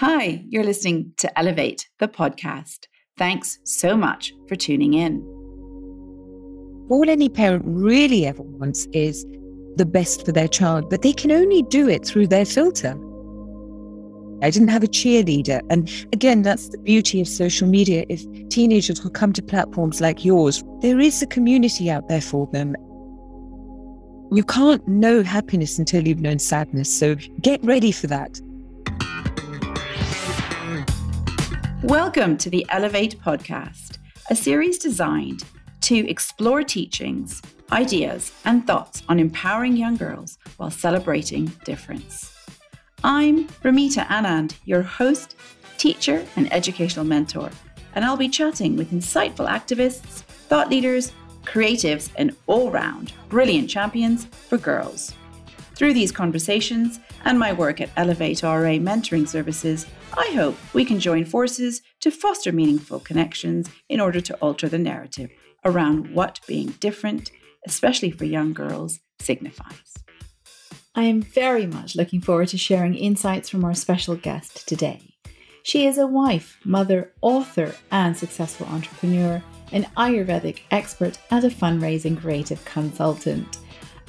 Hi, you're listening to Elevate, the podcast. Thanks so much for tuning in. All any parent really ever wants is the best for their child, but they can only do it through their filter. I didn't have a cheerleader. And again, that's the beauty of social media. If teenagers will come to platforms like yours, there is a community out there for them. You can't know happiness until you've known sadness. So get ready for that. Welcome to the Elevate podcast, a series designed to explore teachings, ideas, and thoughts on empowering young girls while celebrating difference. I'm Ramita Anand, your host, teacher, and educational mentor, and I'll be chatting with insightful activists, thought leaders, creatives, and all round brilliant champions for girls. Through these conversations and my work at Elevate RA Mentoring Services, I hope we can join forces to foster meaningful connections in order to alter the narrative around what being different, especially for young girls, signifies. I am very much looking forward to sharing insights from our special guest today. She is a wife, mother, author, and successful entrepreneur, an Ayurvedic expert, and a fundraising creative consultant.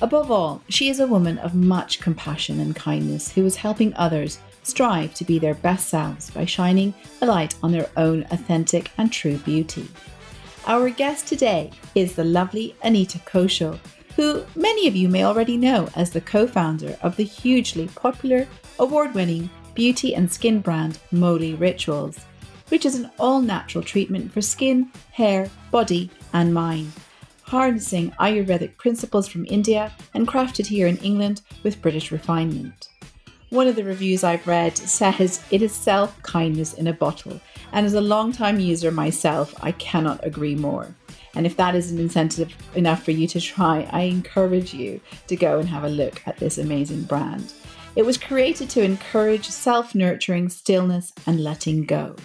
Above all, she is a woman of much compassion and kindness who is helping others strive to be their best selves by shining a light on their own authentic and true beauty. Our guest today is the lovely Anita Kaushal, who many of you may already know as the co founder of the hugely popular, award winning beauty and skin brand Mauli Rituals, which is an all natural treatment for skin, hair, body, and mind, harnessing Ayurvedic principles from India and crafted here in England with British refinement. One of the reviews I've read says it is self kindness in a bottle, and as a long-time user myself, I cannot agree more. And if that is an incentive enough for you to try, I encourage you to go and have a look at this amazing brand. It was created to encourage self nurturing, stillness, and letting go.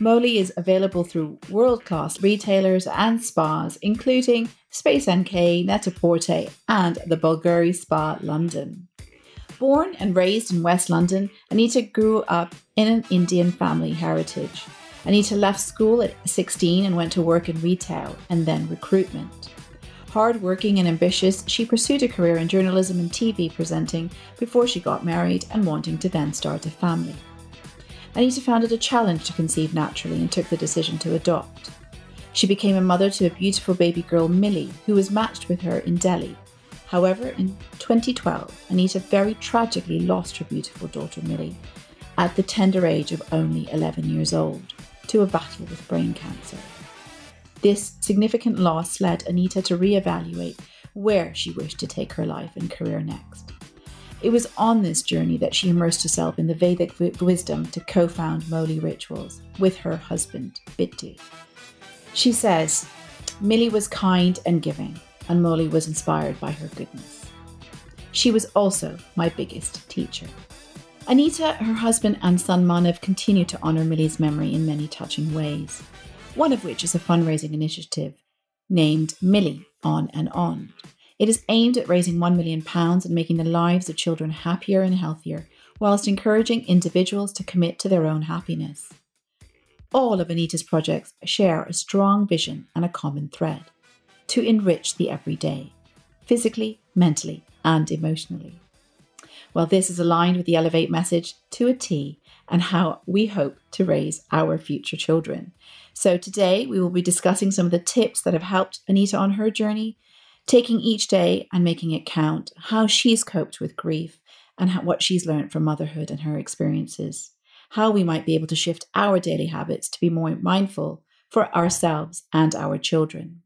Mauli is available through world class retailers and spas, including Space NK, Net-a-Porter, and the Bulgari Spa London. Born and raised in West London, Anita grew up in an Indian family heritage. Anita left school at 16 and went to work in retail and then recruitment. Hardworking and ambitious, she pursued a career in journalism and TV presenting before she got married and wanting to then start a family. Anita found it a challenge to conceive naturally and took the decision to adopt. She became a mother to a beautiful baby girl, Millie, who was matched with her in Delhi. However, in 2012, Anita very tragically lost her beautiful daughter, Millie, at the tender age of only 11 years old to a battle with brain cancer. This significant loss led Anita to reevaluate where she wished to take her life and career next. It was on this journey that she immersed herself in the Vedic wisdom to co found Mauli Rituals with her husband, Bittu. She says, Millie was kind and giving, and Mauli was inspired by her goodness. She was also my biggest teacher. Anita, her husband, and son Manav continue to honour Millie's memory in many touching ways, one of which is a fundraising initiative named Millie On and On. It is aimed at raising £1 million and making the lives of children happier and healthier, whilst encouraging individuals to commit to their own happiness. All of Anita's projects share a strong vision and a common thread to enrich the everyday, physically, mentally, and emotionally. Well, this is aligned with the Elevate message to a T and how we hope to raise our future children. So, today we will be discussing some of the tips that have helped Anita on her journey, taking each day and making it count, how she's coped with grief, and how, what she's learned from motherhood and her experiences, how we might be able to shift our daily habits to be more mindful for ourselves and our children.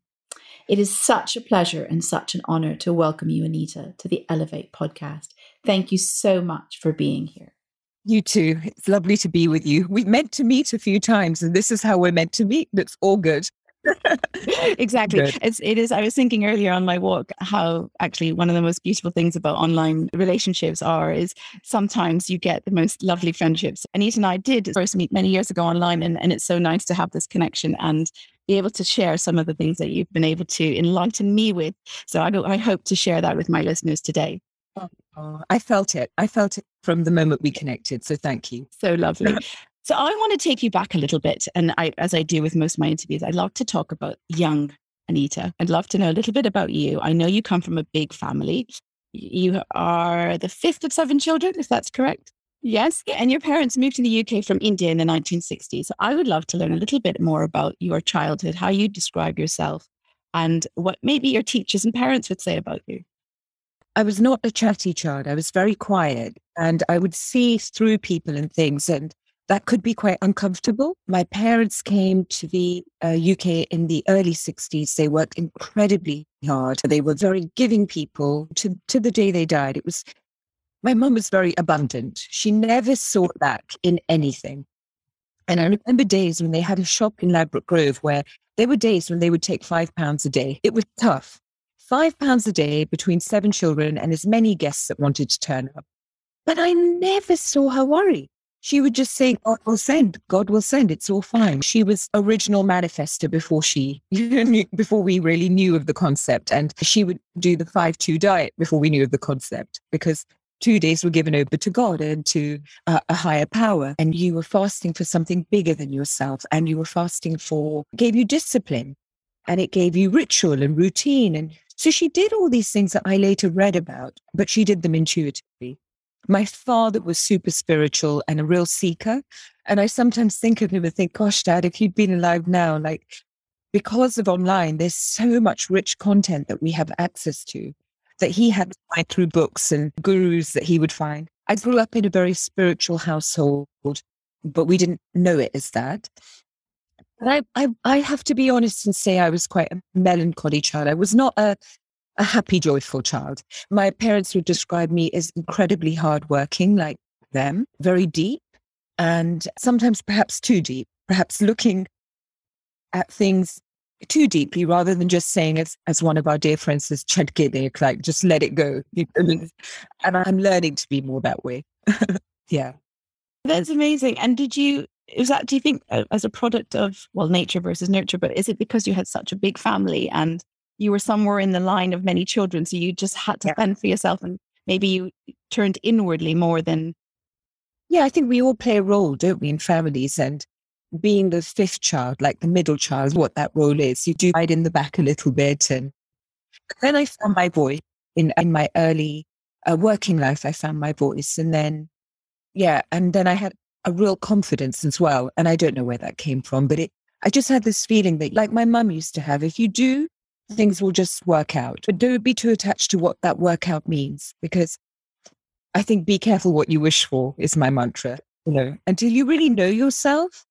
It is such a pleasure and such an honor to welcome you, Anita, to the Elevate podcast. Thank you so much for being here. You too. It's lovely to be with you. We've meant to meet a few times, and this is how we're meant to meet. It's all good. exactly. Good. It's it is I was thinking earlier on my walk how actually one of the most beautiful things about online relationships are is sometimes you get the most lovely friendships. Anita and I did first meet many years ago online and, and it's so nice to have this connection and be able to share some of the things that you've been able to enlighten me with. So I, I hope to share that with my listeners today. Oh, I felt it. I felt it from the moment we connected. So thank you. So lovely. So I want to take you back a little bit. And I, as I do with most of my interviews, I love to talk about young Anita. I'd love to know a little bit about you. I know you come from a big family. You are the fifth of seven children, if that's correct. Yes. And your parents moved to the UK from India in the 1960s. So I would love to learn a little bit more about your childhood, how you describe yourself, and what maybe your teachers and parents would say about you. I was not a chatty child. I was very quiet and I would see through people and things. And that could be quite uncomfortable. My parents came to the uh, UK in the early 60s. They worked incredibly hard. They were very giving people to, to the day they died. It was, my mum was very abundant. She never sought back in anything. And I remember days when they had a shop in Ladbroke Grove where there were days when they would take five pounds a day. It was tough. Five pounds a day between seven children and as many guests that wanted to turn up. But I never saw her worry. She would just say, God will send, God will send, it's all fine. She was original manifester before she, before we really knew of the concept. And she would do the 5-2 diet before we knew of the concept because two days were given over to God and to a higher power. And you were fasting for something bigger than yourself. And you were fasting for, gave you discipline and it gave you ritual and routine. And so she did all these things that I later read about, but she did them intuitively. My father was super spiritual and a real seeker. And I sometimes think of him and think, gosh, dad, if you'd been alive now, like because of online, there's so much rich content that we have access to that he had to find through books and gurus that he would find. I grew up in a very spiritual household, but we didn't know it as that. But I, I, I have to be honest and say I was quite a melancholy child. I was not a a happy, joyful child. My parents would describe me as incredibly hardworking, like them, very deep, and sometimes perhaps too deep, perhaps looking at things too deeply rather than just saying, as, as one of our dear friends says, like just let it go. and I'm learning to be more that way. yeah. That's amazing. And did you, is that, do you think, uh, as a product of, well, nature versus nurture, but is it because you had such a big family and you were somewhere in the line of many children. So you just had to yeah. fend for yourself and maybe you turned inwardly more than. Yeah, I think we all play a role, don't we, in families? And being the fifth child, like the middle child, what that role is, you do hide in the back a little bit. And then I found my voice in, in my early uh, working life. I found my voice. And then, yeah, and then I had a real confidence as well. And I don't know where that came from, but it, I just had this feeling that, like my mum used to have, if you do things will just work out. But don't be too attached to what that workout means because I think be careful what you wish for is my mantra. You know, until you really know yourself,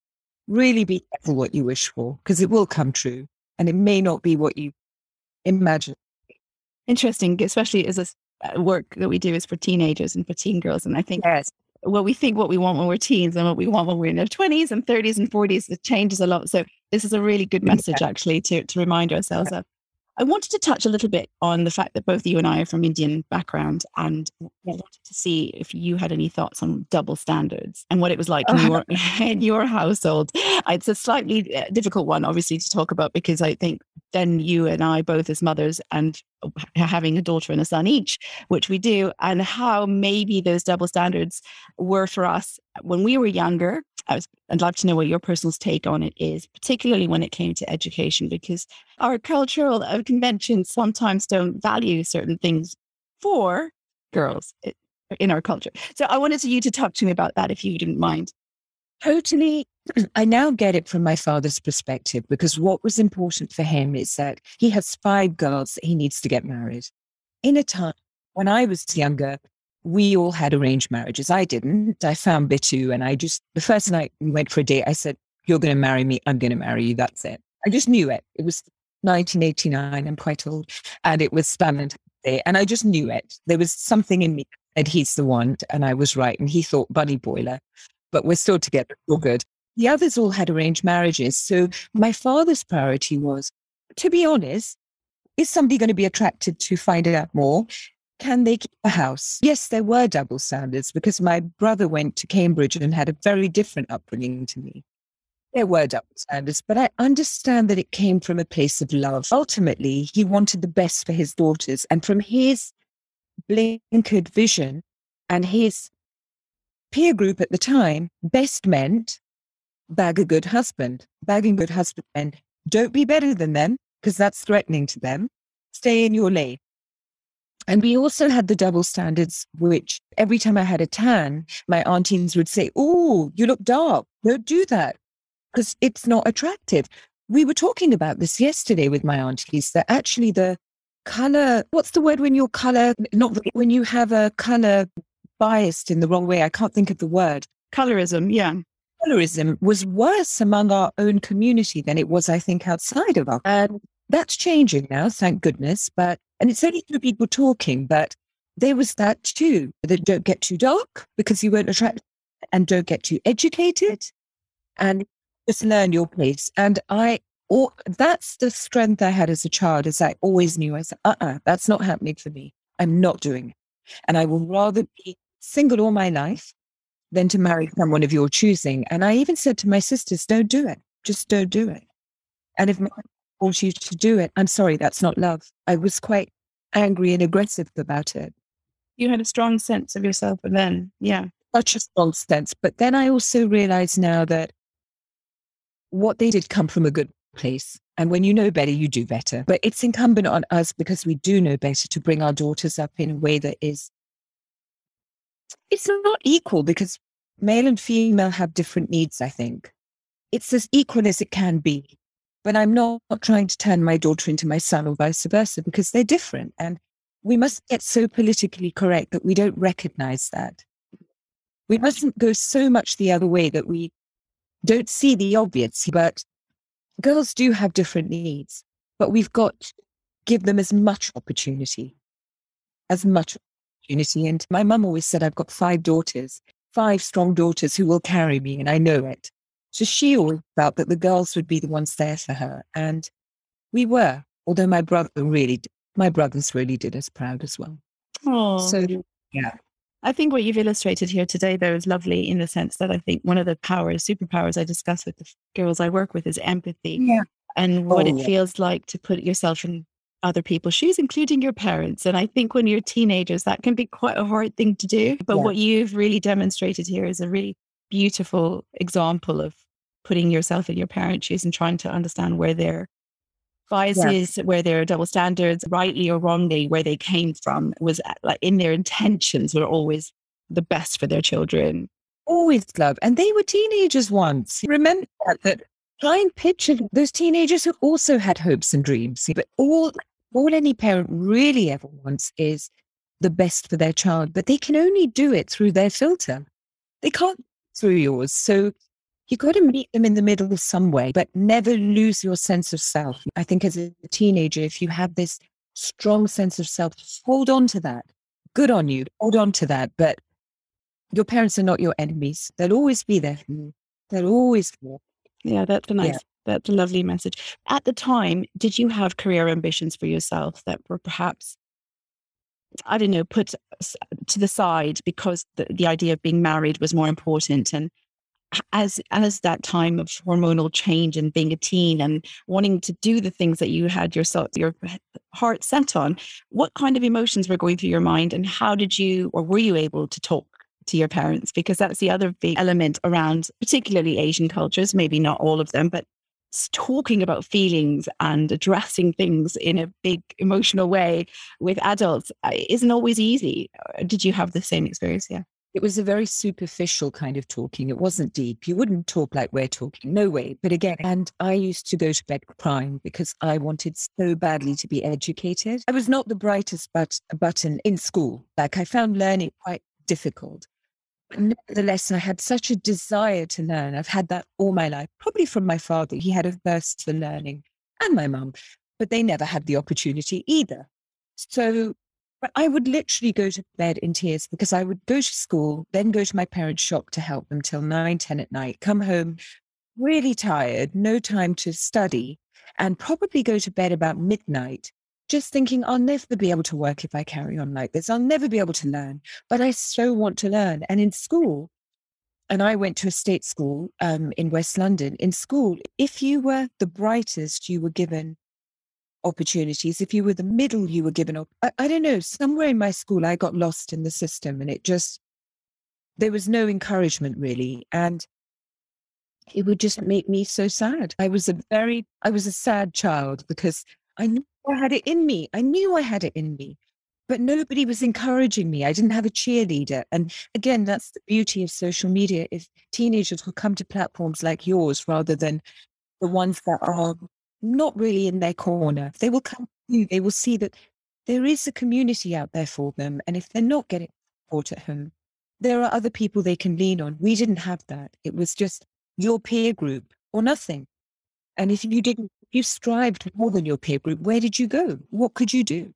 really be careful what you wish for because it will come true and it may not be what you imagine. Interesting, especially as a uh, work that we do is for teenagers and for teen girls. And I think yes. what we think what we want when we're teens and what we want when we're in our 20s and 30s and 40s, it changes a lot. So this is a really good message yeah. actually to, to remind ourselves yeah. of. I wanted to touch a little bit on the fact that both you and I are from Indian background, and I wanted to see if you had any thoughts on double standards and what it was like in your in your household. It's a slightly uh, difficult one, obviously, to talk about because I think then you and I, both as mothers, and having a daughter and a son each, which we do, and how maybe those double standards were for us when we were younger I was, I'd love to know what your personal take on it is, particularly when it came to education, because our cultural uh, conventions sometimes don't value certain things for girls eh, in our culture. So I wanted you to talk to me about that if you didn't mind. Totally. I now get it from my father's perspective because what was important for him is that he has five girls that he needs to get married. In a time when I was younger, we all had arranged marriages. I didn't. I found Bittu and I just, the first night we went for a date, I said, You're going to marry me. I'm going to marry you. That's it. I just knew it. It was 1989. I'm quite old. And it was Valentine's Day. And I just knew it. There was something in me that he's the one. And I was right. And he thought bunny boiler, but we're still together. All good. The others all had arranged marriages. So my father's priority was, to be honest, is somebody going to be attracted to find out more? Can they keep a house? Yes, there were double standards because my brother went to Cambridge and had a very different upbringing to me. There were double standards, but I understand that it came from a place of love. Ultimately, he wanted the best for his daughters. And from his blinkered vision and his peer group at the time best meant bag a good husband. Bagging good husband meant don't be better than them because that's threatening to them. Stay in your lane. And we also had the double standards, which every time I had a tan, my aunties would say, Oh, you look dark. Don't do that because it's not attractive. We were talking about this yesterday with my aunties that actually the color, what's the word when your color, not when you have a color biased in the wrong way? I can't think of the word. Colorism, yeah. Colorism was worse among our own community than it was, I think, outside of our. And that's changing now, thank goodness. But, and it's only through people talking, but there was that too, that don't get too dark because you won't attract and don't get too educated and just learn your place. And I, or that's the strength I had as a child is I always knew I said, uh-uh, that's not happening for me. I'm not doing it. And I will rather be single all my life than to marry someone of your choosing. And I even said to my sisters, don't do it. Just don't do it. And if my force you to do it, I'm sorry, that's not love. I was quite angry and aggressive about it. You had a strong sense of yourself and then. Yeah. Such a strong sense. But then I also realize now that what they did come from a good place. And when you know better, you do better. But it's incumbent on us because we do know better to bring our daughters up in a way that is, it's not equal because male and female have different needs, I think. It's as equal as it can be. But I'm not, not trying to turn my daughter into my son or vice versa because they're different. And we must get so politically correct that we don't recognize that. We mustn't go so much the other way that we don't see the obvious, but girls do have different needs, but we've got to give them as much opportunity, as much opportunity. And my mum always said, I've got five daughters, five strong daughters who will carry me, and I know it. So she always felt that the girls would be the ones there for her. And we were, although my brother really, my brothers really did us proud as well. Oh, so yeah. I think what you've illustrated here today, though, is lovely in the sense that I think one of the powers, superpowers I discuss with the girls I work with is empathy. Yeah. And what oh, it yeah. feels like to put yourself in other people's shoes, including your parents. And I think when you're teenagers, that can be quite a hard thing to do. But yeah. what you've really demonstrated here is a really beautiful example of putting yourself in your parents' shoes and trying to understand where their biases, yeah. where their double standards, rightly or wrongly, where they came from, was uh, like in their intentions were always the best for their children. Always love. And they were teenagers once. Remember that, that try and picture those teenagers who also had hopes and dreams. But all all any parent really ever wants is the best for their child, but they can only do it through their filter. They can't through yours. So you've got to meet them in the middle some way, but never lose your sense of self. I think as a teenager, if you have this strong sense of self, hold on to that. Good on you. Hold on to that. But your parents are not your enemies. They'll always be there for you. They'll always be there. Yeah, that's a nice, yeah. that's a lovely message. At the time, did you have career ambitions for yourself that were perhaps I don't know, put to the side because the, the idea of being married was more important and as as that time of hormonal change and being a teen and wanting to do the things that you had your your heart set on what kind of emotions were going through your mind and how did you or were you able to talk to your parents because that's the other big element around particularly asian cultures maybe not all of them but talking about feelings and addressing things in a big emotional way with adults uh, isn't always easy uh, did you have the same experience yeah it was a very superficial kind of talking. It wasn't deep. You wouldn't talk like we're talking. No way. But again, and I used to go to bed crying because I wanted so badly to be educated. I was not the brightest but, button in school. Like I found learning quite difficult. Nevertheless, I had such a desire to learn. I've had that all my life, probably from my father. He had a thirst for learning and my mum, but they never had the opportunity either. So I would literally go to bed in tears because I would go to school, then go to my parents' shop to help them till nine, 10 at night, come home really tired, no time to study, and probably go to bed about midnight, just thinking, I'll never be able to work if I carry on like this. I'll never be able to learn, but I so want to learn. And in school, and I went to a state school um, in West London. In school, if you were the brightest, you were given opportunities. If you were the middle, you were given up. I, I don't know. Somewhere in my school, I got lost in the system and it just, there was no encouragement really. And it would just make me so sad. I was a very, I was a sad child because I knew I had it in me. I knew I had it in me, but nobody was encouraging me. I didn't have a cheerleader. And again, that's the beauty of social media If teenagers will come to platforms like yours rather than the ones that are not really in their corner. They will come they will see that there is a community out there for them. And if they're not getting support at home, there are other people they can lean on. We didn't have that. It was just your peer group or nothing. And if you didn't, you strived more than your peer group, where did you go? What could you do?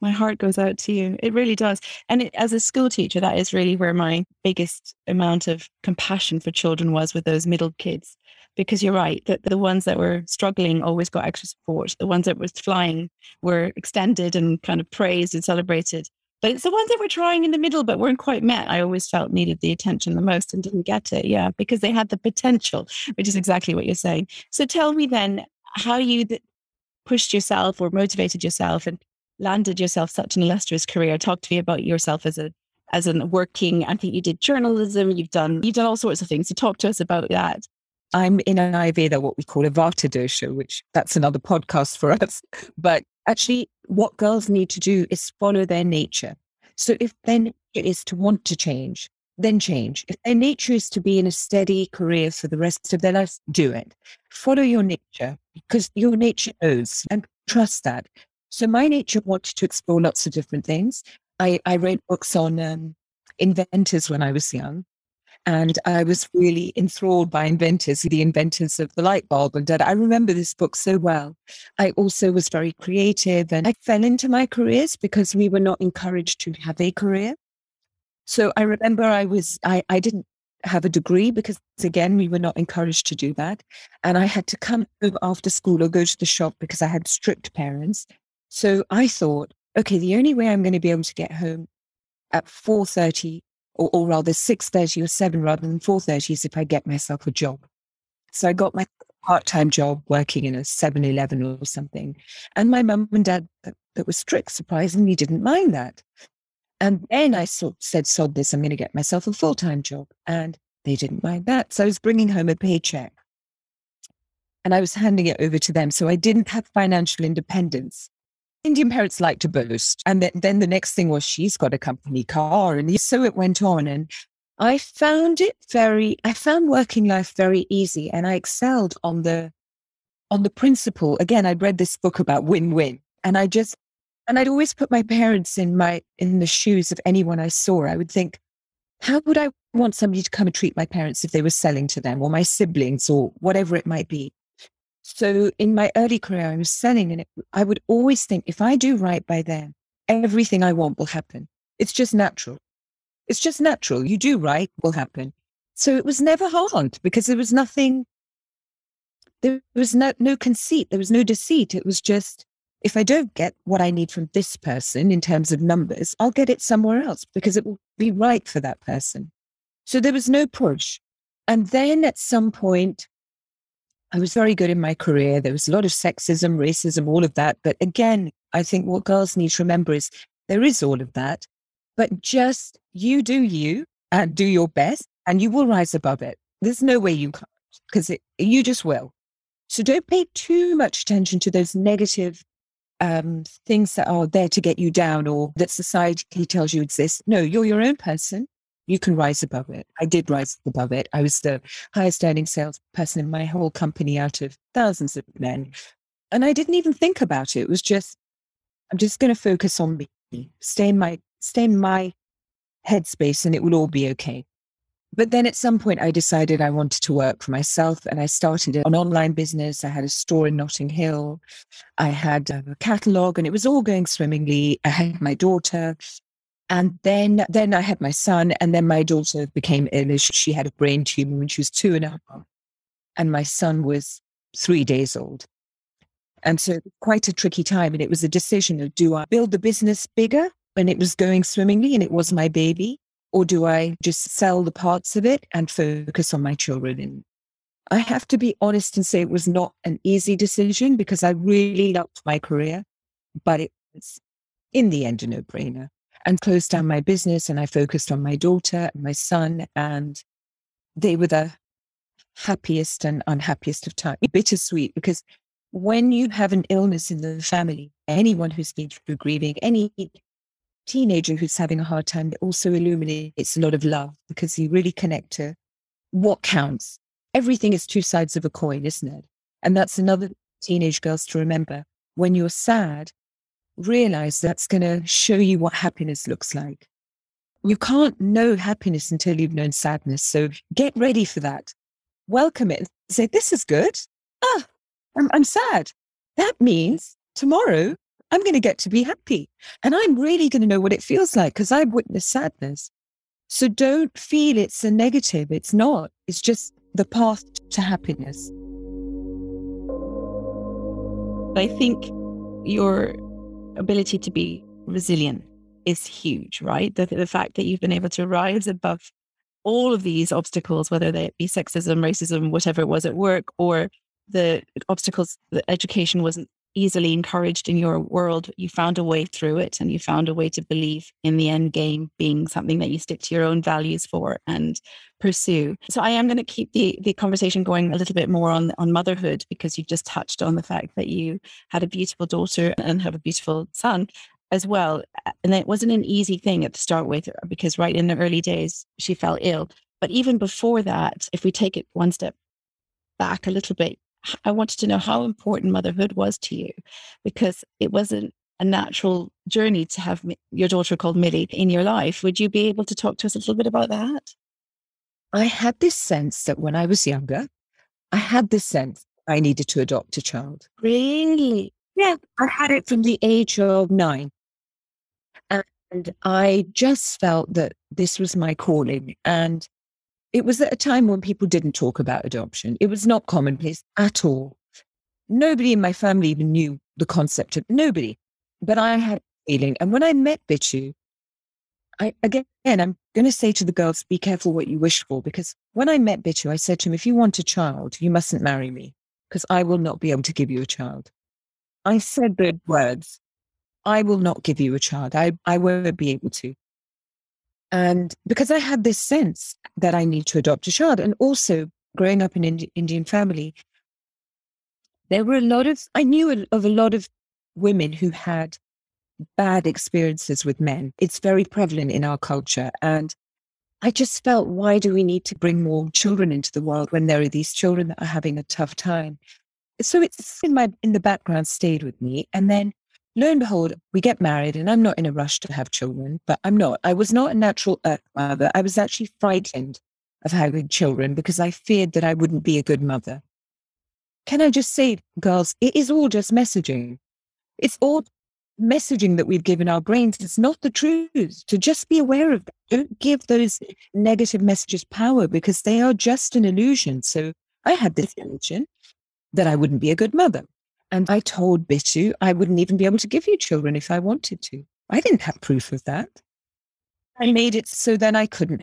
My heart goes out to you. It really does. And it, as a school teacher, that is really where my biggest amount of compassion for children was with those middle kids. Because you're right, that the ones that were struggling always got extra support. The ones that were flying were extended and kind of praised and celebrated. But it's the ones that were trying in the middle but weren't quite met, I always felt needed the attention the most and didn't get it. Yeah, because they had the potential, which is exactly what you're saying. So tell me then how you th- pushed yourself or motivated yourself and landed yourself such an illustrious career. Talk to me about yourself as a as a working. I think you did journalism. You've done you've done all sorts of things. So talk to us about that. I'm in an Ayurveda, what we call a Vata dosha, which that's another podcast for us. But actually, what girls need to do is follow their nature. So if their nature is to want to change, then change. If their nature is to be in a steady career for the rest of their lives, do it. Follow your nature because your nature knows and trust that. So my nature wanted to explore lots of different things. I, I read books on um, inventors when I was young. And I was really enthralled by inventors, the inventors of the light bulb. And I remember this book so well. I also was very creative and I fell into my careers because we were not encouraged to have a career. So I remember I was, I, I didn't have a degree because again, we were not encouraged to do that. And I had to come home after school or go to the shop because I had strict parents. So I thought, okay, the only way I'm going to be able to get home at 4.30 or, or rather 6.30 or 7 rather than 4.30 is if I get myself a job. So I got my part-time job working in a 7-Eleven or something. And my mum and dad that, was strict, surprisingly didn't mind that. And then I sort said, sod this, I'm going to get myself a full-time job. And they didn't mind that. So I was bringing home a paycheck and I was handing it over to them. So I didn't have financial independence. Indian parents like to boast. And then, then the next thing was she's got a company car. And so it went on. And I found it very, I found working life very easy. And I excelled on the, on the principle. Again, I'd read this book about win-win. And I just, and I'd always put my parents in my, in the shoes of anyone I saw. I would think, how would I want somebody to come and treat my parents if they were selling to them or my siblings or whatever it might be? So in my early career, I was selling and it, I would always think if I do right by them, everything I want will happen. It's just natural. It's just natural. You do right will happen. So it was never hard because there was nothing, there was no, no conceit. There was no deceit. It was just, if I don't get what I need from this person in terms of numbers, I'll get it somewhere else because it will be right for that person. So there was no push. And then at some point, I was very good in my career. There was a lot of sexism, racism, all of that. But again, I think what girls need to remember is there is all of that, but just you do you and do your best and you will rise above it. There's no way you can't because you just will. So don't pay too much attention to those negative um, things that are there to get you down or that society tells you exist. No, you're your own person you can rise above it. I did rise above it. I was the highest earning salesperson in my whole company out of thousands of men. And I didn't even think about it. It was just, I'm just going to focus on me, stay in my, stay in my headspace and it will all be okay. But then at some point I decided I wanted to work for myself and I started an online business. I had a store in Notting Hill. I had a catalog and it was all going swimmingly. I had my daughter and then, then I had my son, and then my daughter became ill. She had a brain tumor when she was two and a half, and my son was three days old. And so, quite a tricky time. And it was a decision of do I build the business bigger when it was going swimmingly and it was my baby, or do I just sell the parts of it and focus on my children? And I have to be honest and say it was not an easy decision because I really loved my career, but it was in the end a no brainer. And closed down my business and I focused on my daughter and my son. And they were the happiest and unhappiest of times. Bittersweet because when you have an illness in the family, anyone who's been through grieving, any teenager who's having a hard time, it also illuminates a lot of love because you really connect to what counts everything is two sides of a coin, isn't it? And that's another teenage girls to remember. When you're sad, realize that's going to show you what happiness looks like. You can't know happiness until you've known sadness. So get ready for that. Welcome it. Say, this is good. Ah, I'm, I'm sad. That means tomorrow I'm going to get to be happy. And I'm really going to know what it feels like because I've witnessed sadness. So don't feel it's a negative. It's not. It's just the path to happiness. I think your ability to be resilient is huge, right? The, the fact that you've been able to rise above all of these obstacles, whether they be sexism, racism, whatever it was at work, or the obstacles that education wasn't easily encouraged in your world, you found a way through it and you found a way to believe in the end game being something that you stick to your own values for and pursue. So I am going to keep the, the conversation going a little bit more on, on motherhood because you just touched on the fact that you had a beautiful daughter and have a beautiful son as well. And it wasn't an easy thing at the start with because right in the early days, she fell ill. But even before that, if we take it one step back a little bit, I wanted to know how important motherhood was to you because it wasn't a natural journey to have your daughter called Millie in your life. Would you be able to talk to us a little bit about that? I had this sense that when I was younger, I had this sense I needed to adopt a child. Really? Yeah, I had it from the age of nine. And I just felt that this was my calling. And it was at a time when people didn't talk about adoption. It was not commonplace at all. Nobody in my family even knew the concept of nobody. But I had a feeling. And when I met Bittu, I again I'm going to say to the girls, be careful what you wish for, because when I met Bittu, I said to him, if you want a child, you mustn't marry me, because I will not be able to give you a child. I said the words, I will not give you a child. I, I won't be able to. And because I had this sense that I need to adopt a child, and also growing up in an Indian family, there were a lot of, I knew of a lot of women who had bad experiences with men. It's very prevalent in our culture. And I just felt, why do we need to bring more children into the world when there are these children that are having a tough time? So it's in my in the background stayed with me. And then lo and behold, we get married, and I'm not in a rush to have children, but I'm not. I was not a natural earth mother. I was actually frightened of having children because I feared that I wouldn't be a good mother. Can I just say, girls, it is all just messaging. It's all messaging that we've given our brains. It's not the truth. To just be aware of that. Don't give those negative messages power because they are just an illusion. So I had this illusion that I wouldn't be a good mother. And I told Bittu I wouldn't even be able to give you children if I wanted to. I didn't have proof of that. I made it so then I couldn't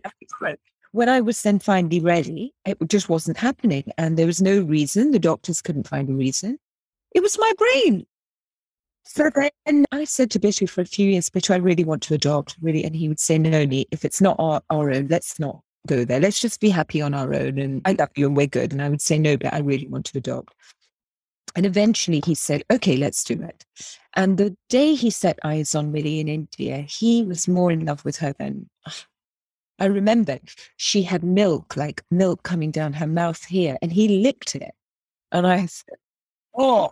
When I was then finally ready, it just wasn't happening. And there was no reason. The doctors couldn't find a reason. It was my brain. So then I said to Bittu for a few years, Bittu, I really want to adopt, really. And he would say, no, nee, if it's not our, our own, let's not go there. Let's just be happy on our own. And I love you and we're good. And I would say, no, but I really want to adopt. And eventually he said, okay, let's do it. And the day he set eyes on Millie in India, he was more in love with her than ah, I remember she had milk, like milk coming down her mouth here, and he licked it. And I said, Oh,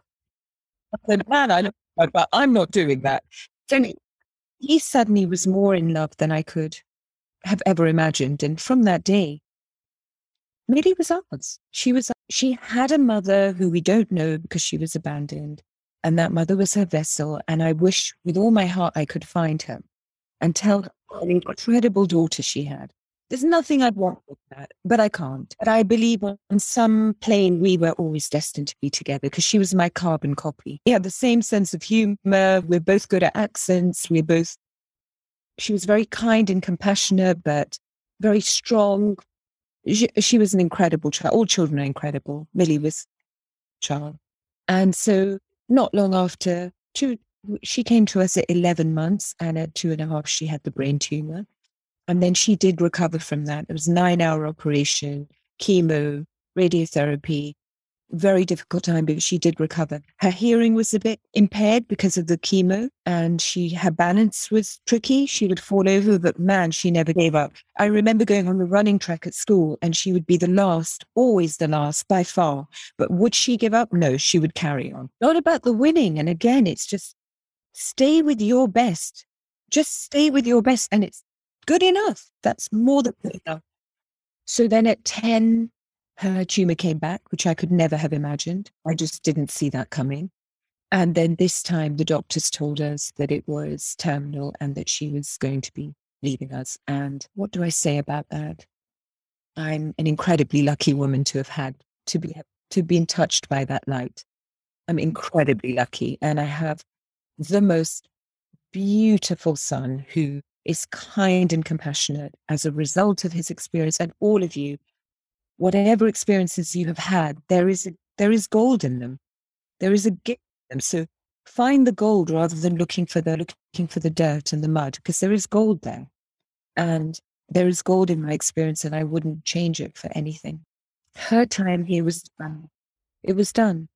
I said, man, I but I'm not doing that. So he suddenly was more in love than I could have ever imagined. And from that day, Millie was ours. She was she had a mother who we don't know because she was abandoned, and that mother was her vessel. And I wish with all my heart I could find her and tell her what an incredible daughter she had. There's nothing I'd want with that, but I can't. But I believe on some plane we were always destined to be together because she was my carbon copy. We had the same sense of humor. We're both good at accents. We're both, she was very kind and compassionate, but very strong, she, she was an incredible child. All children are incredible. Millie was child. And so not long after, two, she came to us at 11 months and at two and a half, she had the brain tumor. And then she did recover from that. It was nine hour operation, chemo, radiotherapy, very difficult time, but she did recover. Her hearing was a bit impaired because of the chemo, and she her balance was tricky. She would fall over, but man, she never gave up. I remember going on the running track at school, and she would be the last, always the last by far. But would she give up? No, she would carry on. Not about the winning. And again, it's just stay with your best. Just stay with your best, and it's good enough. That's more than good enough. So then at 10, her tumor came back, which I could never have imagined. I just didn't see that coming. And then this time, the doctors told us that it was terminal and that she was going to be leaving us. And what do I say about that? I'm an incredibly lucky woman to have had to be to been touched by that light. I'm incredibly lucky, and I have the most beautiful son who is kind and compassionate as a result of his experience, and all of you whatever experiences you have had, there is a, there is gold in them. There is a gift in them. So find the gold rather than looking for the looking for the dirt and the mud, because there is gold there. And there is gold in my experience, and I wouldn't change it for anything. Her time here was done. It was done.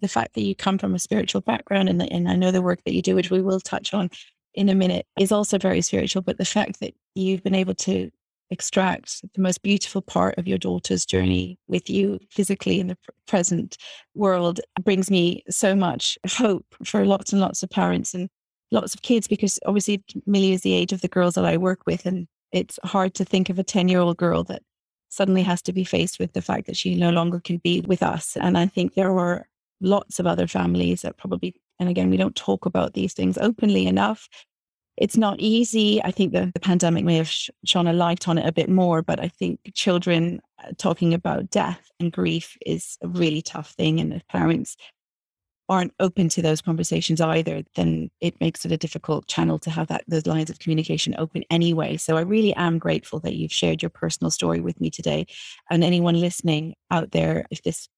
The fact that you come from a spiritual background, and, the, and I know the work that you do, which we will touch on in a minute, is also very spiritual. But the fact that you've been able to extract the most beautiful part of your daughter's journey with you physically in the present world. Brings me so much hope for lots and lots of parents and lots of kids because obviously Millie is the age of the girls that I work with and it's hard to think of a 10 year old girl that suddenly has to be faced with the fact that she no longer can be with us. And I think there were lots of other families that probably and again we don't talk about these things openly enough it's not easy. I think the, the pandemic may have sh- shone a light on it a bit more, but I think children uh, talking about death and grief is a really tough thing. And if parents aren't open to those conversations either, then it makes it a difficult channel to have that those lines of communication open anyway. So I really am grateful that you've shared your personal story with me today. And anyone listening out there, if this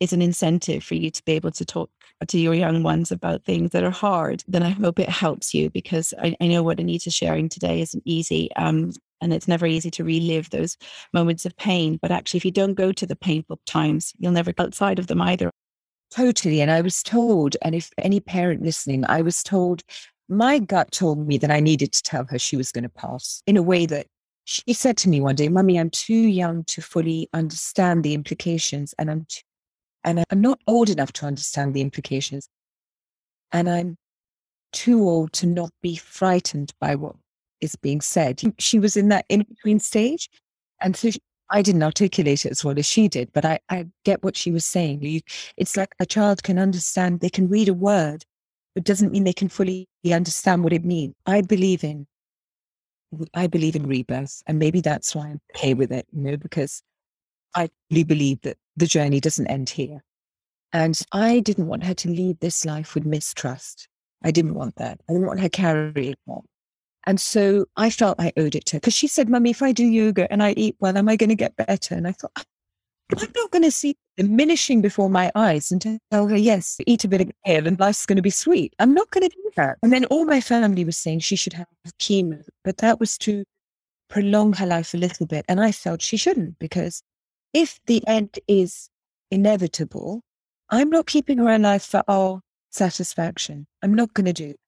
is an incentive for you to be able to talk to your young ones about things that are hard, then I hope it helps you because I, I know what Anita's sharing today isn't easy. Um, and it's never easy to relive those moments of pain. But actually, if you don't go to the painful times, you'll never get outside of them either. Totally. And I was told, and if any parent listening, I was told, my gut told me that I needed to tell her she was going to pass in a way that she said to me one day, Mummy, I'm too young to fully understand the implications, and I'm too and I'm not old enough to understand the implications. And I'm too old to not be frightened by what is being said. She was in that in between stage. And so she, I didn't articulate it as well as she did, but I, I get what she was saying. You, it's like a child can understand, they can read a word, but doesn't mean they can fully understand what it means. I believe in I believe in rebirth, and maybe that's why I'm okay with it, you know, because I really believe that the journey doesn't end here. And I didn't want her to leave this life with mistrust. I didn't want that. I didn't want her carrying it on. And so I felt I owed it to her because she said, Mummy, if I do yoga and I eat well, am I going to get better? And I thought, ah, I'm not going to see diminishing before my eyes and tell her, yes, eat a bit of kale and life's going to be sweet. I'm not going to do that. And then all my family was saying she should have chemo, but that was to prolong her life a little bit. And I felt she shouldn't because if the end is inevitable, I'm not keeping her alive for our satisfaction. I'm not going to do it.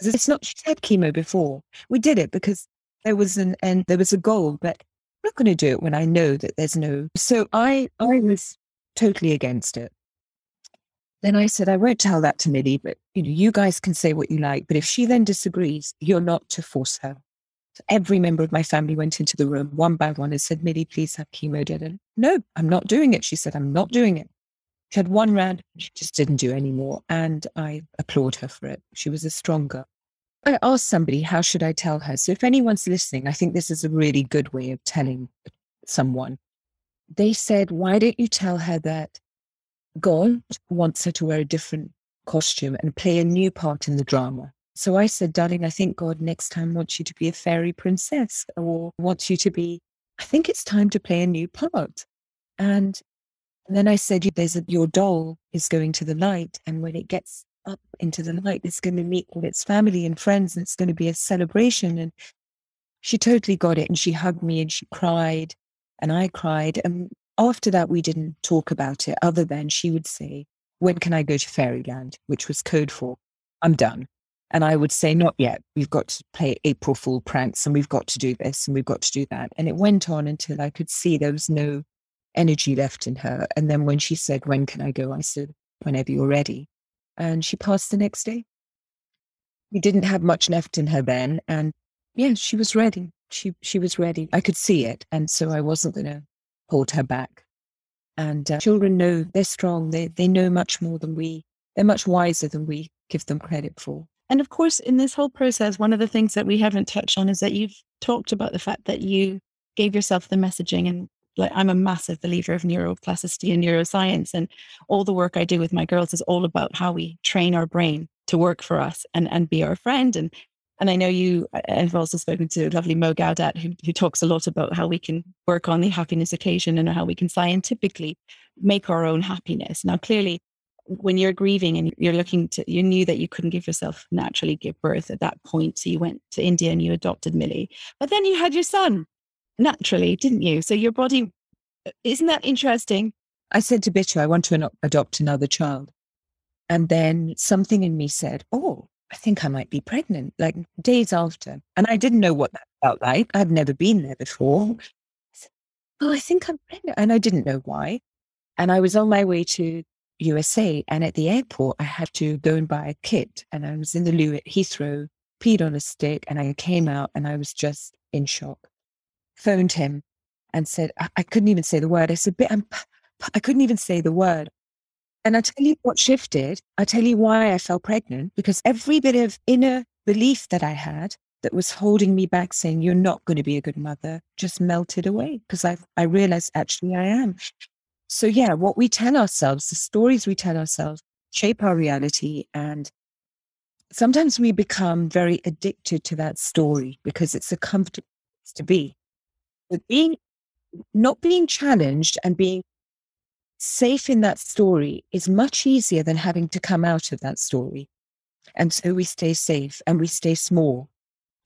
It's not, she had chemo before. We did it because there was an end, there was a goal, but I'm not going to do it when I know that there's no. So I, I was totally against it. Then I said, I won't tell that to Millie, but you know, you guys can say what you like. But if she then disagrees, you're not to force her. Every member of my family went into the room one by one and said, Millie, please have chemo. Did No, I'm not doing it. She said, I'm not doing it. She had one round, she just didn't do any more. And I applaud her for it. She was a stronger. I asked somebody, how should I tell her? So if anyone's listening, I think this is a really good way of telling someone. They said, why don't you tell her that God wants her to wear a different costume and play a new part in the drama? So I said, darling, I think God next time wants you to be a fairy princess or wants you to be I think it's time to play a new part. And then I said, There's a, your doll is going to the light. And when it gets up into the light, it's going to meet with its family and friends, and it's going to be a celebration. And she totally got it. And she hugged me and she cried, and I cried. And after that, we didn't talk about it, other than she would say, When can I go to Fairyland? which was code for, I'm done. And I would say, Not yet. We've got to play April Fool pranks and we've got to do this and we've got to do that. And it went on until I could see there was no energy left in her. And then when she said, When can I go? I said, Whenever you're ready. And she passed the next day. We didn't have much left in her then. And yeah, she was ready. She she was ready. I could see it. And so I wasn't gonna hold her back. And uh, children know they're strong. They they know much more than we. They're much wiser than we give them credit for. And of course, in this whole process, one of the things that we haven't touched on is that you've talked about the fact that you gave yourself the messaging and like I'm a massive believer of neuroplasticity and neuroscience and all the work I do with my girls is all about how we train our brain to work for us and and be our friend and and I know you have also spoken to lovely Mo Gawdat, who, who talks a lot about how we can work on the happiness equation and how we can scientifically make our own happiness. Now, clearly, when you're grieving and you're looking to, you knew that you couldn't give yourself naturally give birth at that point. So you went to India and you adopted Millie. But then you had your son naturally, didn't you? So your body, isn't that interesting? I said to Bittu, I want to adopt another child. And then something in me said, Oh, I think I might be pregnant, like days after. And I didn't know what that felt like. I'd never been there before. I said, oh, I think I'm pregnant. And I didn't know why. And I was on my way to USA. And at the airport, I had to go and buy a kit. And I was in the loo at Heathrow, peed on a stick, and I came out and I was just in shock phoned him and said, I, I couldn't even say the word. I said, I'm, um, I couldn't even say the word. And I tell you what shifted. I tell you why I fell pregnant because every bit of inner belief that I had that was holding me back, saying, You're not going to be a good mother, just melted away because I, I realized actually I am. So, yeah, what we tell ourselves, the stories we tell ourselves, shape our reality. And sometimes we become very addicted to that story because it's a comfortable place to be. But being not being challenged and being safe in that story is much easier than having to come out of that story. And so we stay safe and we stay small.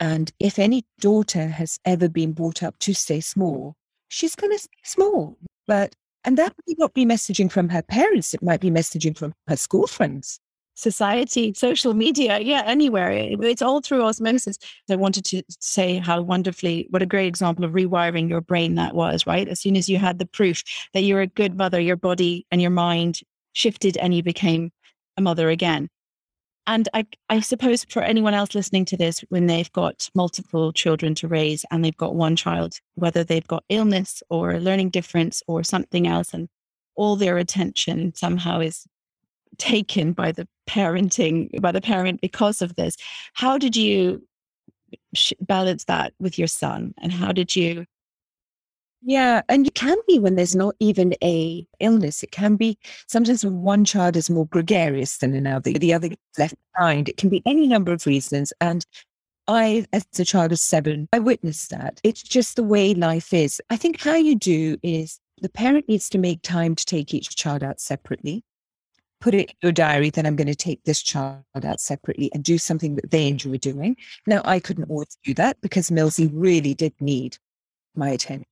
And if any daughter has ever been brought up to stay small, she's going to stay small. But, and that might not be messaging from her parents, it might be messaging from her school friends society, social media, yeah, anywhere. It's all through osmosis. I wanted to say how wonderfully, what a great example of rewiring your brain that was, right? As soon as you had the proof that you're a good mother, your body and your mind shifted and you became a mother again. And I, I suppose for anyone else listening to this, when they've got multiple children to raise and they've got one child, whether they've got illness or a learning difference or something else, and all their attention somehow is taken by the parenting by the parent because of this how did you balance that with your son? And how did you yeah and you can be when there's not even a illness it can be sometimes when one child is more gregarious than another the other left behind it can be any number of reasons and I, as a child of seven, I witnessed that. It's just the way life is. I think how you do is the parent needs to make time to take each child out separately put it in your diary that I'm going to take this child out separately and do something that they enjoy doing. Now, I couldn't always do that because Millsy really did need my attention.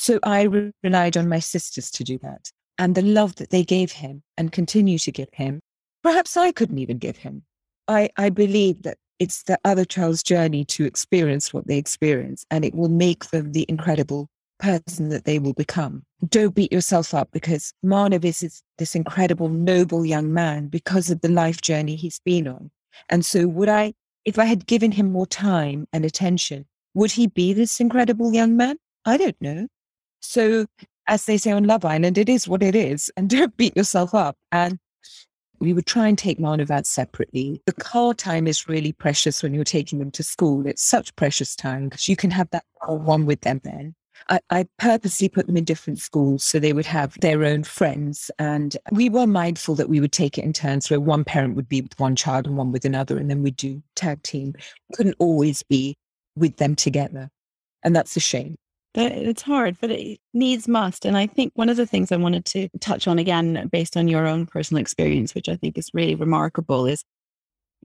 So I re- relied on my sisters to do that. And the love that they gave him and continue to give him, perhaps I couldn't even give him. I, I believe that it's the other child's journey to experience what they experience, and it will make them the incredible person that they will become. Don't beat yourself up because Manav is this incredible, noble young man because of the life journey he's been on. And so, would I, if I had given him more time and attention, would he be this incredible young man? I don't know. So, as they say on Love Island, it is what it is, and don't beat yourself up. And we would try and take Manav out separately. The car time is really precious when you're taking them to school. It's such precious time because you can have that one with them then. I, I, purposely put them in different schools so they would have their own friends. And we were mindful that we would take it in turns where one parent would be with one child and one with another, and then we'd do tag team. Couldn't always be with them together. And that's a shame. It's hard, but it needs must. And I think one of the things I wanted to touch on again, based on your own personal experience, which I think is really remarkable, is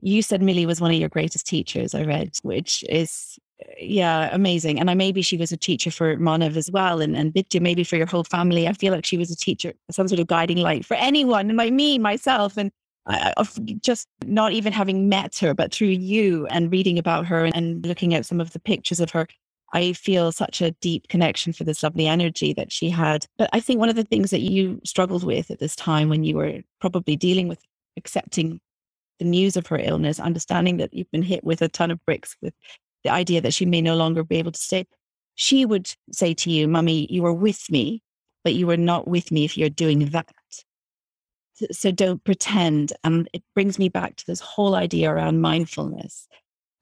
you said Millie was one of your greatest teachers, I read, which is yeah, amazing. And I maybe she was a teacher for Manav as well, and and Bittu maybe for your whole family. I feel like she was a teacher, some sort of guiding light for anyone, like me, myself, and I, just not even having met her, but through you and reading about her and, and looking at some of the pictures of her, I feel such a deep connection for this lovely energy that she had. But I think one of the things that you struggled with at this time when you were probably dealing with accepting the news of her illness, understanding that you've been hit with a ton of bricks with the idea that she may no longer be able to stay, she would say to you, Mummy, you are with me, but you are not with me if you're doing that. So don't pretend. And it brings me back to this whole idea around mindfulness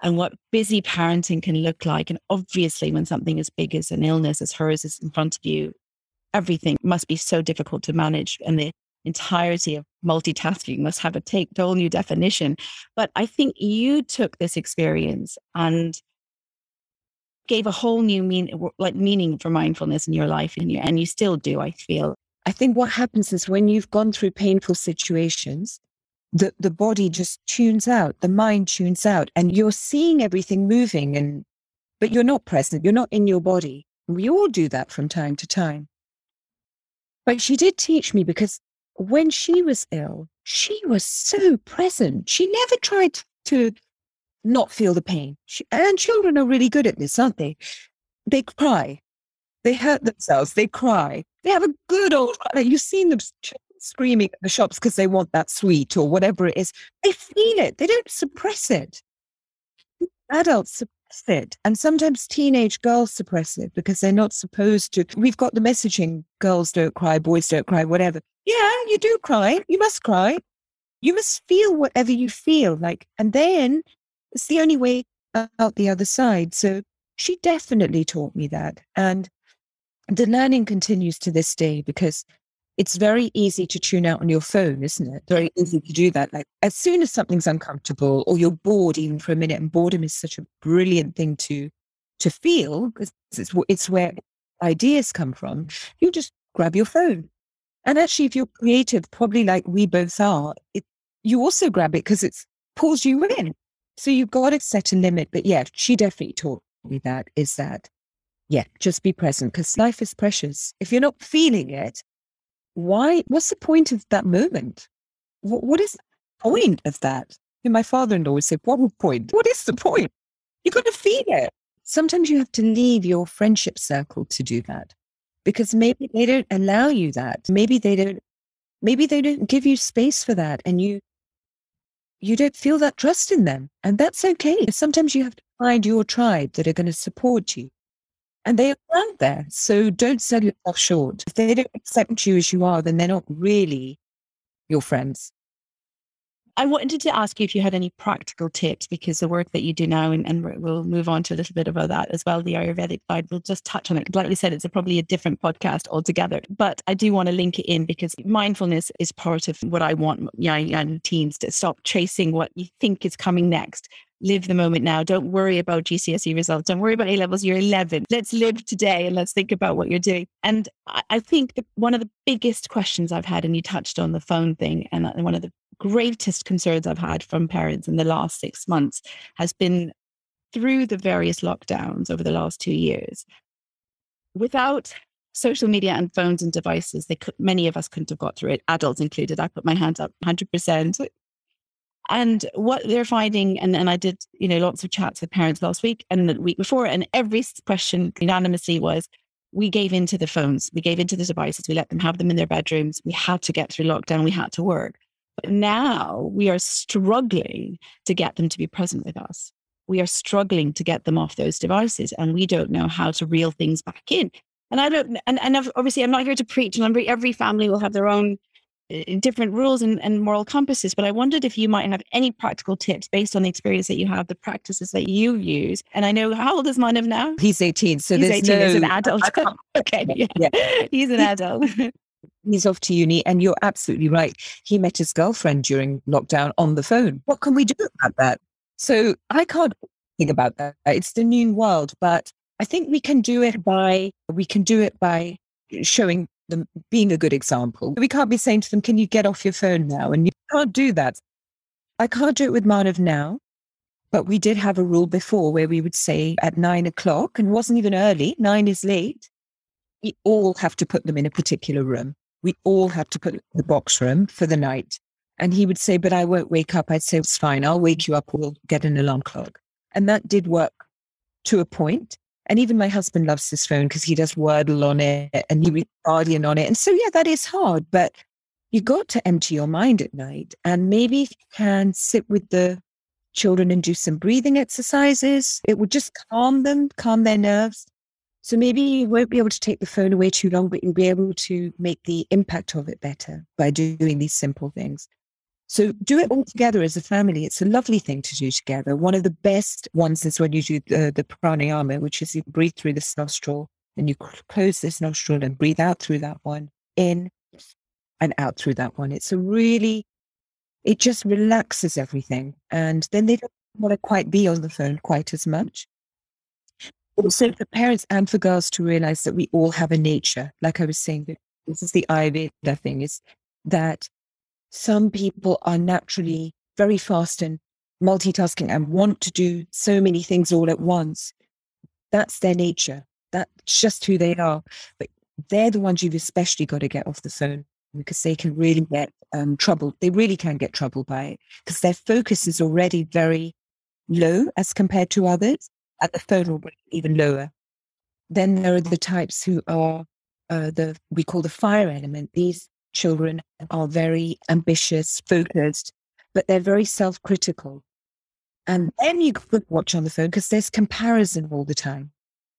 and what busy parenting can look like. And obviously, when something as big as an illness as hers is in front of you, everything must be so difficult to manage. And the entirety of multitasking must have a take, whole new definition. But I think you took this experience and gave a whole new mean like meaning for mindfulness in your life and you and you still do i feel i think what happens is when you've gone through painful situations the the body just tunes out the mind tunes out and you're seeing everything moving and but you're not present you're not in your body we all do that from time to time but she did teach me because when she was ill she was so present she never tried to not feel the pain. She, and children are really good at this, aren't they? They cry. They hurt themselves. They cry. They have a good old, you've seen them screaming at the shops because they want that sweet or whatever it is. They feel it. They don't suppress it. Adults suppress it. And sometimes teenage girls suppress it because they're not supposed to. We've got the messaging girls don't cry, boys don't cry, whatever. Yeah, you do cry. You must cry. You must feel whatever you feel like. And then it's the only way out the other side. So she definitely taught me that. And the learning continues to this day because it's very easy to tune out on your phone, isn't it? Very easy to do that. Like as soon as something's uncomfortable or you're bored even for a minute, and boredom is such a brilliant thing to to feel because it's it's where ideas come from. You just grab your phone, and actually, if you're creative, probably like we both are, it, you also grab it because it pulls you in. So you've got to set a limit. But yeah, she definitely taught me that is that, yeah, just be present because life is precious. If you're not feeling it, why? What's the point of that moment? what, what is the point of that? And my father in law would say, What point? What is the point? You've got to feel it. Sometimes you have to leave your friendship circle to do that because maybe they don't allow you that. Maybe they don't, maybe they don't give you space for that. And you you don't feel that trust in them. And that's okay. Sometimes you have to find your tribe that are going to support you. And they are out there. So don't sell yourself short. If they don't accept you as you are, then they're not really your friends. I wanted to ask you if you had any practical tips because the work that you do now, and, and we'll move on to a little bit about that as well, the Ayurvedic side, we'll just touch on it. Like we said, it's a, probably a different podcast altogether, but I do want to link it in because mindfulness is part of what I want young, young teens to stop chasing what you think is coming next. Live the moment now. Don't worry about GCSE results. Don't worry about A levels. You're 11. Let's live today and let's think about what you're doing. And I, think that one of the biggest questions I've had, and you touched on the phone thing, and one of the greatest concerns I've had from parents in the last six months has been through the various lockdowns over the last two years. Without social media and phones and devices, they could, many of us couldn't have got through it, adults included. I put my hands up 100%. And what they're finding, and, and I did, you know, lots of chats with parents last week and the week before, and every question unanimously was, we gave into the phones, we gave into the devices, we let them have them in their bedrooms. We had to get through lockdown, we had to work. But now we are struggling to get them to be present with us. We are struggling to get them off those devices and we don't know how to reel things back in. And I don't, and, and obviously I'm not here to preach and every, every family will have their own Uh, different rules and, and moral compasses. But I wondered if you might have any practical tips based on the experience that you have, the practices that you use. And I know how old is Manav now? He's 18. So he's 18. No, an adult. okay. Yeah. yeah. He's an adult. he's off to uni. And you're absolutely right. He met his girlfriend during lockdown on the phone. What can we do about that? So I can't think about that. It's the new world. But I think we can do it by we can do it by showing them being a good example. We can't be saying to them, "Can you get off your phone now?" And you can't do that. I can't do it with Manav now, but we did have a rule before where we would say at nine o'clock, and wasn't even early. Nine is late. We all have to put them in a particular room. We all have to put the box room for the night. And he would say, "But I won't wake up." I'd say, "It's fine. I'll wake you up. We'll get an alarm clock." And that did work to a point. And even my husband loves his phone because he does Wordle on it and he reads Guardian on it. And so, yeah, that is hard, but you got to empty your mind at night. And maybe can sit with the children and do some breathing exercises, it would just calm them, calm their nerves. So maybe you won't be able to take the phone away too long, but you'll be able to make the impact of it better by doing these simple things. So do it all together as a family. It's a lovely thing to do together. One of the best ones is when you do the, the pranayama, which is you breathe through this nostril and you close this nostril and breathe out through that one, in and out through that one. It's a really, it just relaxes everything. And then they don't want to quite be on the phone quite as much. Also, for parents and for girls to realize that we all have a nature. Like I was saying, this is the Ayurveda thing, is that some people are naturally very fast and multitasking and want to do so many things all at once. That's their nature. That's just who they are. But they're the ones you've especially got to get off the phone because they can really get um, troubled. They really can get troubled by it because their focus is already very low as compared to others, and the phone will even lower. Then there are the types who are uh, the we call the fire element. These children are very ambitious, focused, but they're very self critical. And then you could watch on the phone because there's comparison all the time.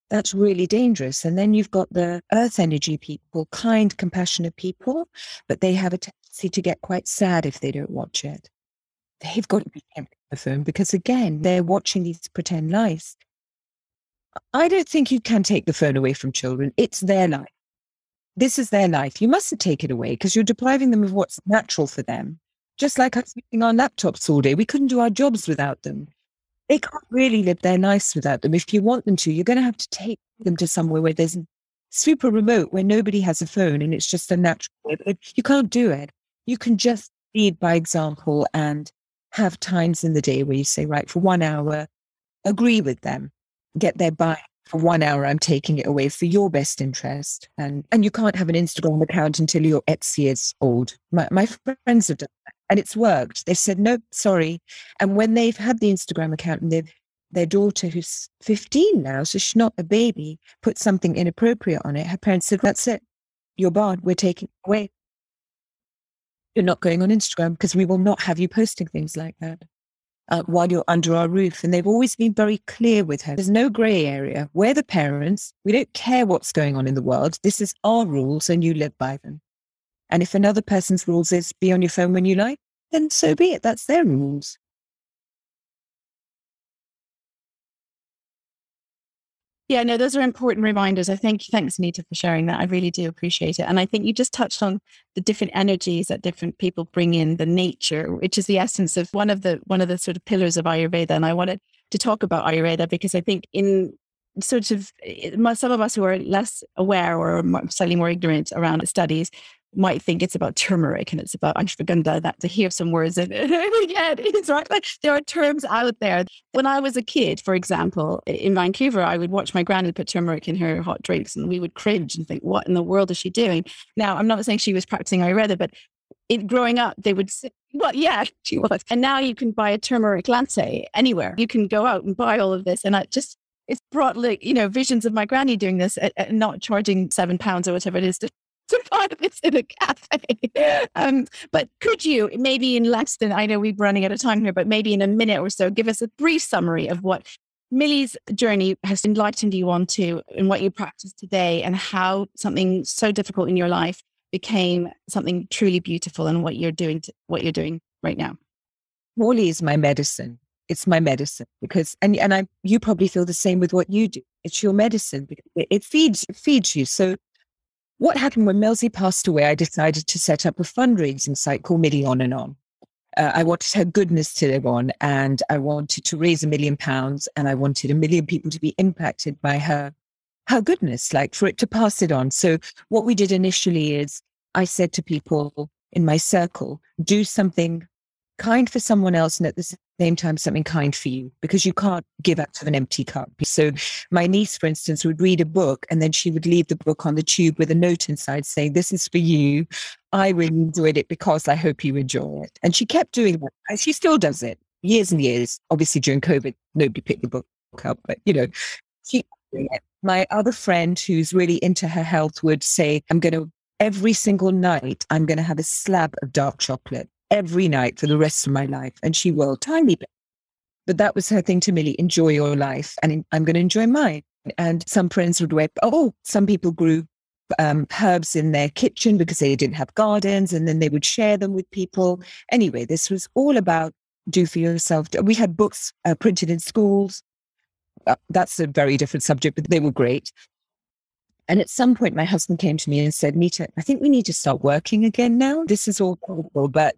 That's really dangerous. And then you've got the earth energy people, kind, compassionate people, but they have a tendency to get quite sad if they don't watch it. They've got to be on the phone because, again, they're watching these pretend lives. I don't think you can take the phone away from children. It's their life this is their life. You mustn't take it away because you're depriving them of what's natural for them. Just like us using our laptops all day, we couldn't do our jobs without them. They can't really live their lives without them. If you want them to, you're going to have to take them to somewhere where there's super remote, where nobody has a phone and it's just a natural way. But you can't do it. You can just lead by example and have times in the day where you say, right, for one hour, agree with them, get their buy for one hour i'm taking it away for your best interest. And and you can't have an instagram account until you're x years old. My, my friends have done that and it's worked. They've said no sorry. And when they've had the instagram account and they've their daughter who's 15 now so she's not a baby put something inappropriate on it her parents said that's it. You're barred. We're taking it away. You're not going on instagram because we will not have you posting things like that uh, while you're under our roof. And they've always been very clear with her. There's no gray area. We're the parents. We don't care what's going on in the world. This is our rules and you live by them. And if another person's rules is be on your phone when you like, then so be it. That's their rules. Yeah, no, those are important reminders. I think thanks, Nita, for sharing that. I really do appreciate it. And I think you just touched on the different energies that different people bring in, the nature, which is the essence of one of the one of the sort of pillars of Ayurveda. And I wanted to talk about Ayurveda because I think in sort of eh, some of us who are less aware or slightly more ignorant around studies might think it's about turmeric and it's about ashwagandha, that to hear some words in it. yeah, it is right. Like there are terms out there. When I was a kid, for example, in Vancouver, I would watch my granny put turmeric in her hot drinks and we would cringe and think, what in the world is she doing? Now, I'm not saying she was practicing Ayurveda, but in growing up, they would say, well, yeah, she was. And now you can buy a turmeric latte anywhere. You can go out and buy all of this. And I just, it's brought like, you know, visions of my granny doing this and not charging seven pounds or whatever it is to to buy this in a cafe. Um, but could you, maybe in less than, I know we're running out of time here, but maybe in a minute or so, give us a brief summary of what Millie's journey has enlightened you onto and what you practice today and how something so difficult in your life became something truly beautiful and what you're doing, to, what you're doing right now. Mauli is my medicine. It's my medicine because, and, and I, you probably feel the same with what you do. It's your medicine because it, it feeds, it feeds you. So what happened when Melzi passed away? I decided to set up a fundraising site called Millie On and On. Uh, I wanted her goodness to live on, and I wanted to raise a million pounds, and I wanted a million people to be impacted by her her goodness, like for it to pass it on. So what we did initially is I said to people in my circle, do something kind for someone else and at the same time something kind for you because you can't give out of an empty cup. So my niece, for instance, would read a book and then she would leave the book on the tube with a note inside saying, This is for you. I really enjoyed it because I hope you enjoy it. And she kept doing that. She still does it years and years. Obviously during COVID, nobody picked the book up, but you know, she my other friend who's really into her health would say, I'm to every single night, I'm to have a slab of dark chocolate every night for the rest of my life. And she will, tiny bit. But that was her thing to Millie enjoy your life, and I'm going to enjoy mine. And some friends would wear, oh, some people grew um, herbs in their kitchen because they didn't have gardens, and then they would share them with people. Anyway, this was all about do for yourself. We had books uh, printed in schools. Uh, that's a very different subject, but they were great. And at some point, my husband came to me and said, Nita, I think we need to start working again now. This is all cool, but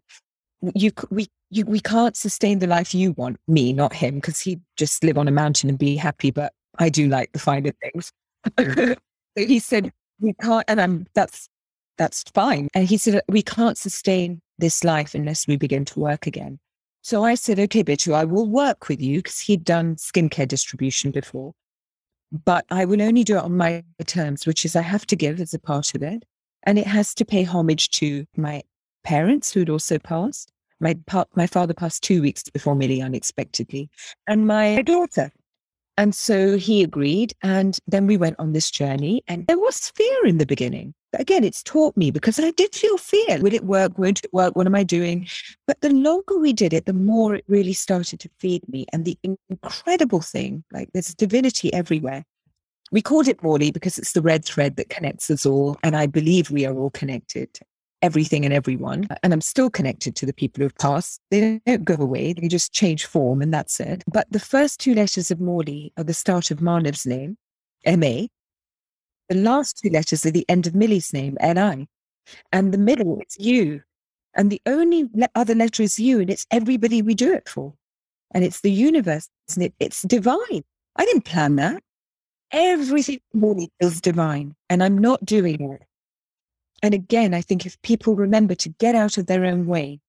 you we you, we can't sustain the life you want me not him because he'd just live on a mountain and be happy but i do like the finer things. Mm. He said we can't and i'm that's that's fine. And he said we can't sustain this life unless we begin to work again. So i said okay Bittu i will work with you because he'd done skincare distribution before but i will only do it on my terms which is i have to give as a part of it and it has to pay homage to my parents who'd also passed. My, pa- my father passed two weeks before Millie unexpectedly, and my daughter. And so he agreed. And then we went on this journey. And there was fear in the beginning. Again, it's taught me because I did feel fear. Will it work? Won't it work? What am I doing? But the longer we did it, the more it really started to feed me. And the incredible thing, like there's divinity everywhere. We called it Mauli because it's the red thread that connects us all. And I believe we are all connected everything and everyone. And I'm still connected to the people who've passed. They don't go away, they just change form and that's it. But the first two letters of Mauli are the start of Manav's name, M-A. The last two letters are the end of Millie's name, N-I. And the middle is you. And the only le- other letter is you, and it's everybody we do it for. And it's the universe, isn't it? It's divine. I didn't plan that. Everything Mauli feels divine, and I'm not doing it. And again, I think if people remember to get out of their own way,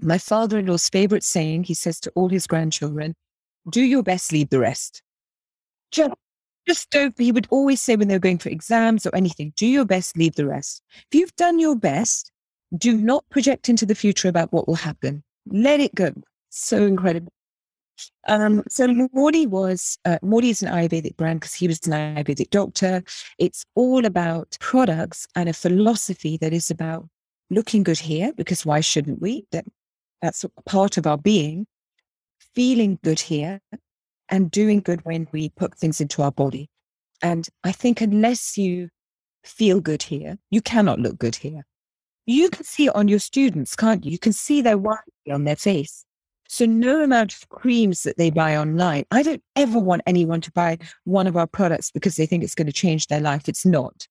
my father in law's favorite saying, he says to all his grandchildren, do your best, leave the rest. Just, just don't, he would always say when they were going for exams or anything, do your best, leave the rest. If you've done your best, do not project into the future about what will happen. Let it go. So incredible. Um, so Mauli was uh, is an Ayurvedic brand because he was an Ayurvedic doctor. It's all about products and a philosophy that is about looking good here because why shouldn't we? That that's part of our being. Feeling good here and doing good when we put things into our body. And I think unless you feel good here, you cannot look good here. You can see it on your students, can't you? You can see their worry on their face. So no amount of creams that they buy online. I don't ever want anyone to buy one of our products because they think it's going to change their life. It's not.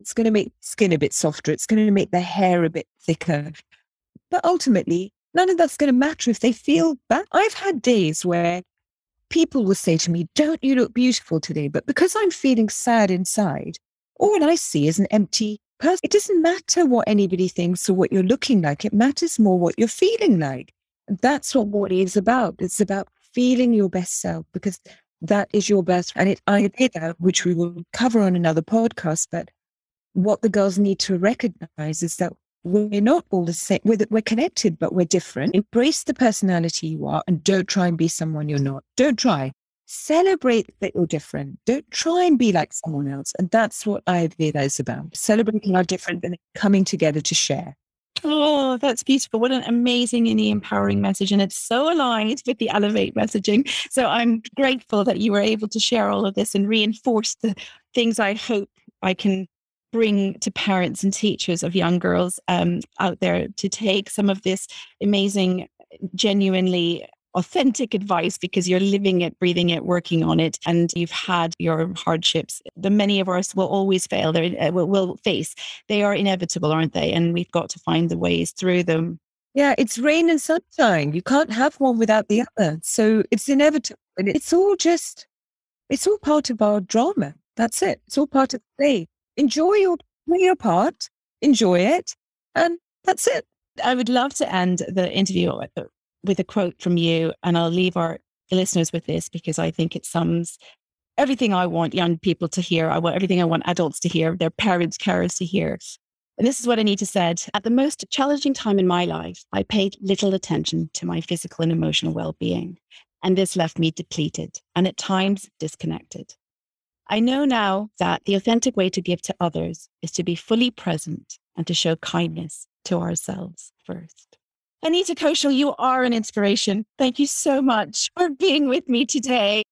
It's going to make skin a bit softer. It's going to make their hair a bit thicker. But ultimately, none of that's going to matter if they feel bad. I've had days where people will say to me, Don't you look beautiful today? But because I'm feeling sad inside, all I see is an empty person. It doesn't matter what anybody thinks or what you're looking like. It matters more what you're feeling like. That's what Mauli is about. It's about feeling your best self because that is your best. And it, I which we will cover on another podcast. But what the girls need to recognize is that we're not all the same. We're, we're connected, but we're different. Embrace the personality you are and don't try and be someone you're not. Don't try. Celebrate that you're different. Don't try and be like someone else. And that's what Ayurveda is about. Celebrating our different and coming together to share. Oh, that's beautiful. What an amazing and empowering message. And it's so aligned with the Elevate messaging. So I'm grateful that you were able to share all of this and reinforce the things I hope I can bring to parents and teachers of young girls um, out there to take some of this amazing, genuinely authentic advice because you're living it, breathing it, working on it, and you've had your hardships. The many of us will always fail. They uh, will, will face. They are inevitable, aren't they? And we've got to find the ways through them Yeah, it's rain and sunshine. You can't have one without the other. So it's inevitable. And it's all just, it's all part of our drama. That's it. It's all part of the play. Enjoy your, play your part, enjoy it, and that's it. I would love to end the interview with a quote from you, and I'll leave our listeners with this because I think it sums everything I want young people to hear. I want everything I want adults to hear, their parents, carers to hear. And this is what Anita said At the most challenging time in my life, I paid little attention to my physical and emotional well being. And this left me depleted and at times disconnected. I know now that the authentic way to give to others is to be fully present and to show kindness to ourselves first. Anita Kaushal, you are an inspiration. Thank you so much for being with me today.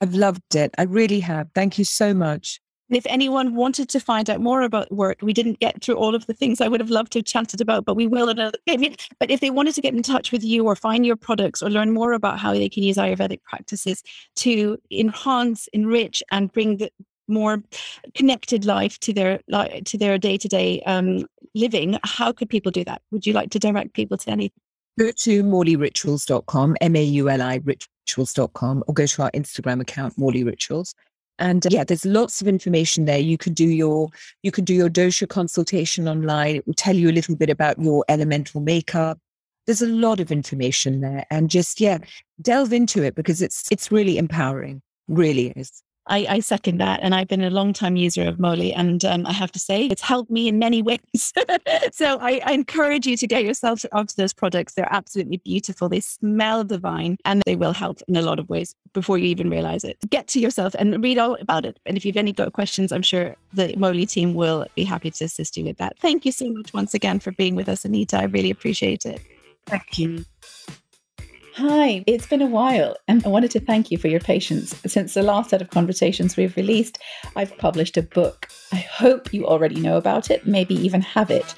I've loved it. I really have. Thank you so much. If anyone wanted to find out more about work, we didn't get through all of the things I would have loved to have chatted about, but we will another But if they wanted to get in touch with you or find your products or learn more about how they can use Ayurvedic practices to enhance, enrich, and bring the more connected life to their like to their day to day living, how could people do that? Would you like to direct people to anything? Go to maulirituals.com, M A U L I rituals.com, or go to our Instagram account, Mauli Rituals. And uh, yeah, there's lots of information there. You could do your you could do your dosha consultation online. It will tell you a little bit about your elemental makeup. There's a lot of information there, and just yeah, delve into it because it's it's really empowering. Really is. I, I, second that. And I've been a long time user of Mauli. And um, I have to say, it's helped me in many ways. so I, I, encourage you to get yourself onto those products. They're absolutely beautiful. They smell divine and they will help in a lot of ways before you even realize it. Get to yourself and read all about it. And if you've any got questions, I'm sure the Mauli team will be happy to assist you with that. Thank you so much once again for being with us, Anita. I really appreciate it. Thank you. Hi, it's been a while, and I wanted to thank you for your patience. Since the last set of conversations we've released, I've published a book. I hope you already know about it, maybe even have it.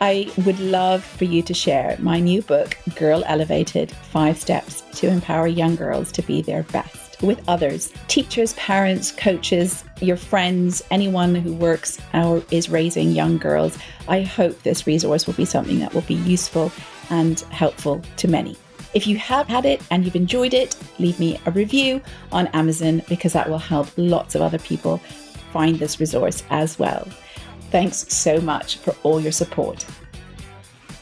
I would love for you to share my new book, Girl Elevated Five Steps to Empower Young Girls to Be Their Best, with others teachers, parents, coaches, your friends, anyone who works or is raising young girls. I hope this resource will be something that will be useful and helpful to many. If you have had it and you've enjoyed it, leave me a review on Amazon because that will help lots of other people find this resource as well. Thanks so much for all your support.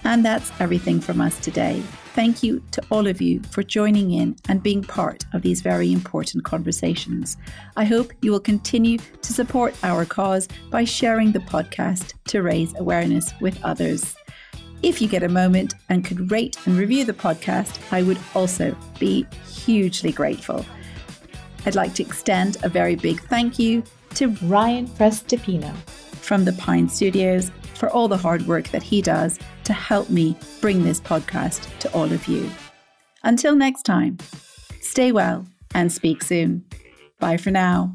And that's everything from us today. Thank you to all of you for joining in and being part of these very important conversations. I hope you will continue to support our cause by sharing the podcast to raise awareness with others. If you get a moment and could rate and review the podcast, I would also be hugely grateful. I'd like to extend a very big thank you to Ryan Prestipino from the Pine Studios for all the hard work that he does to help me bring this podcast to all of you. Until next time, stay well and speak soon. Bye for now.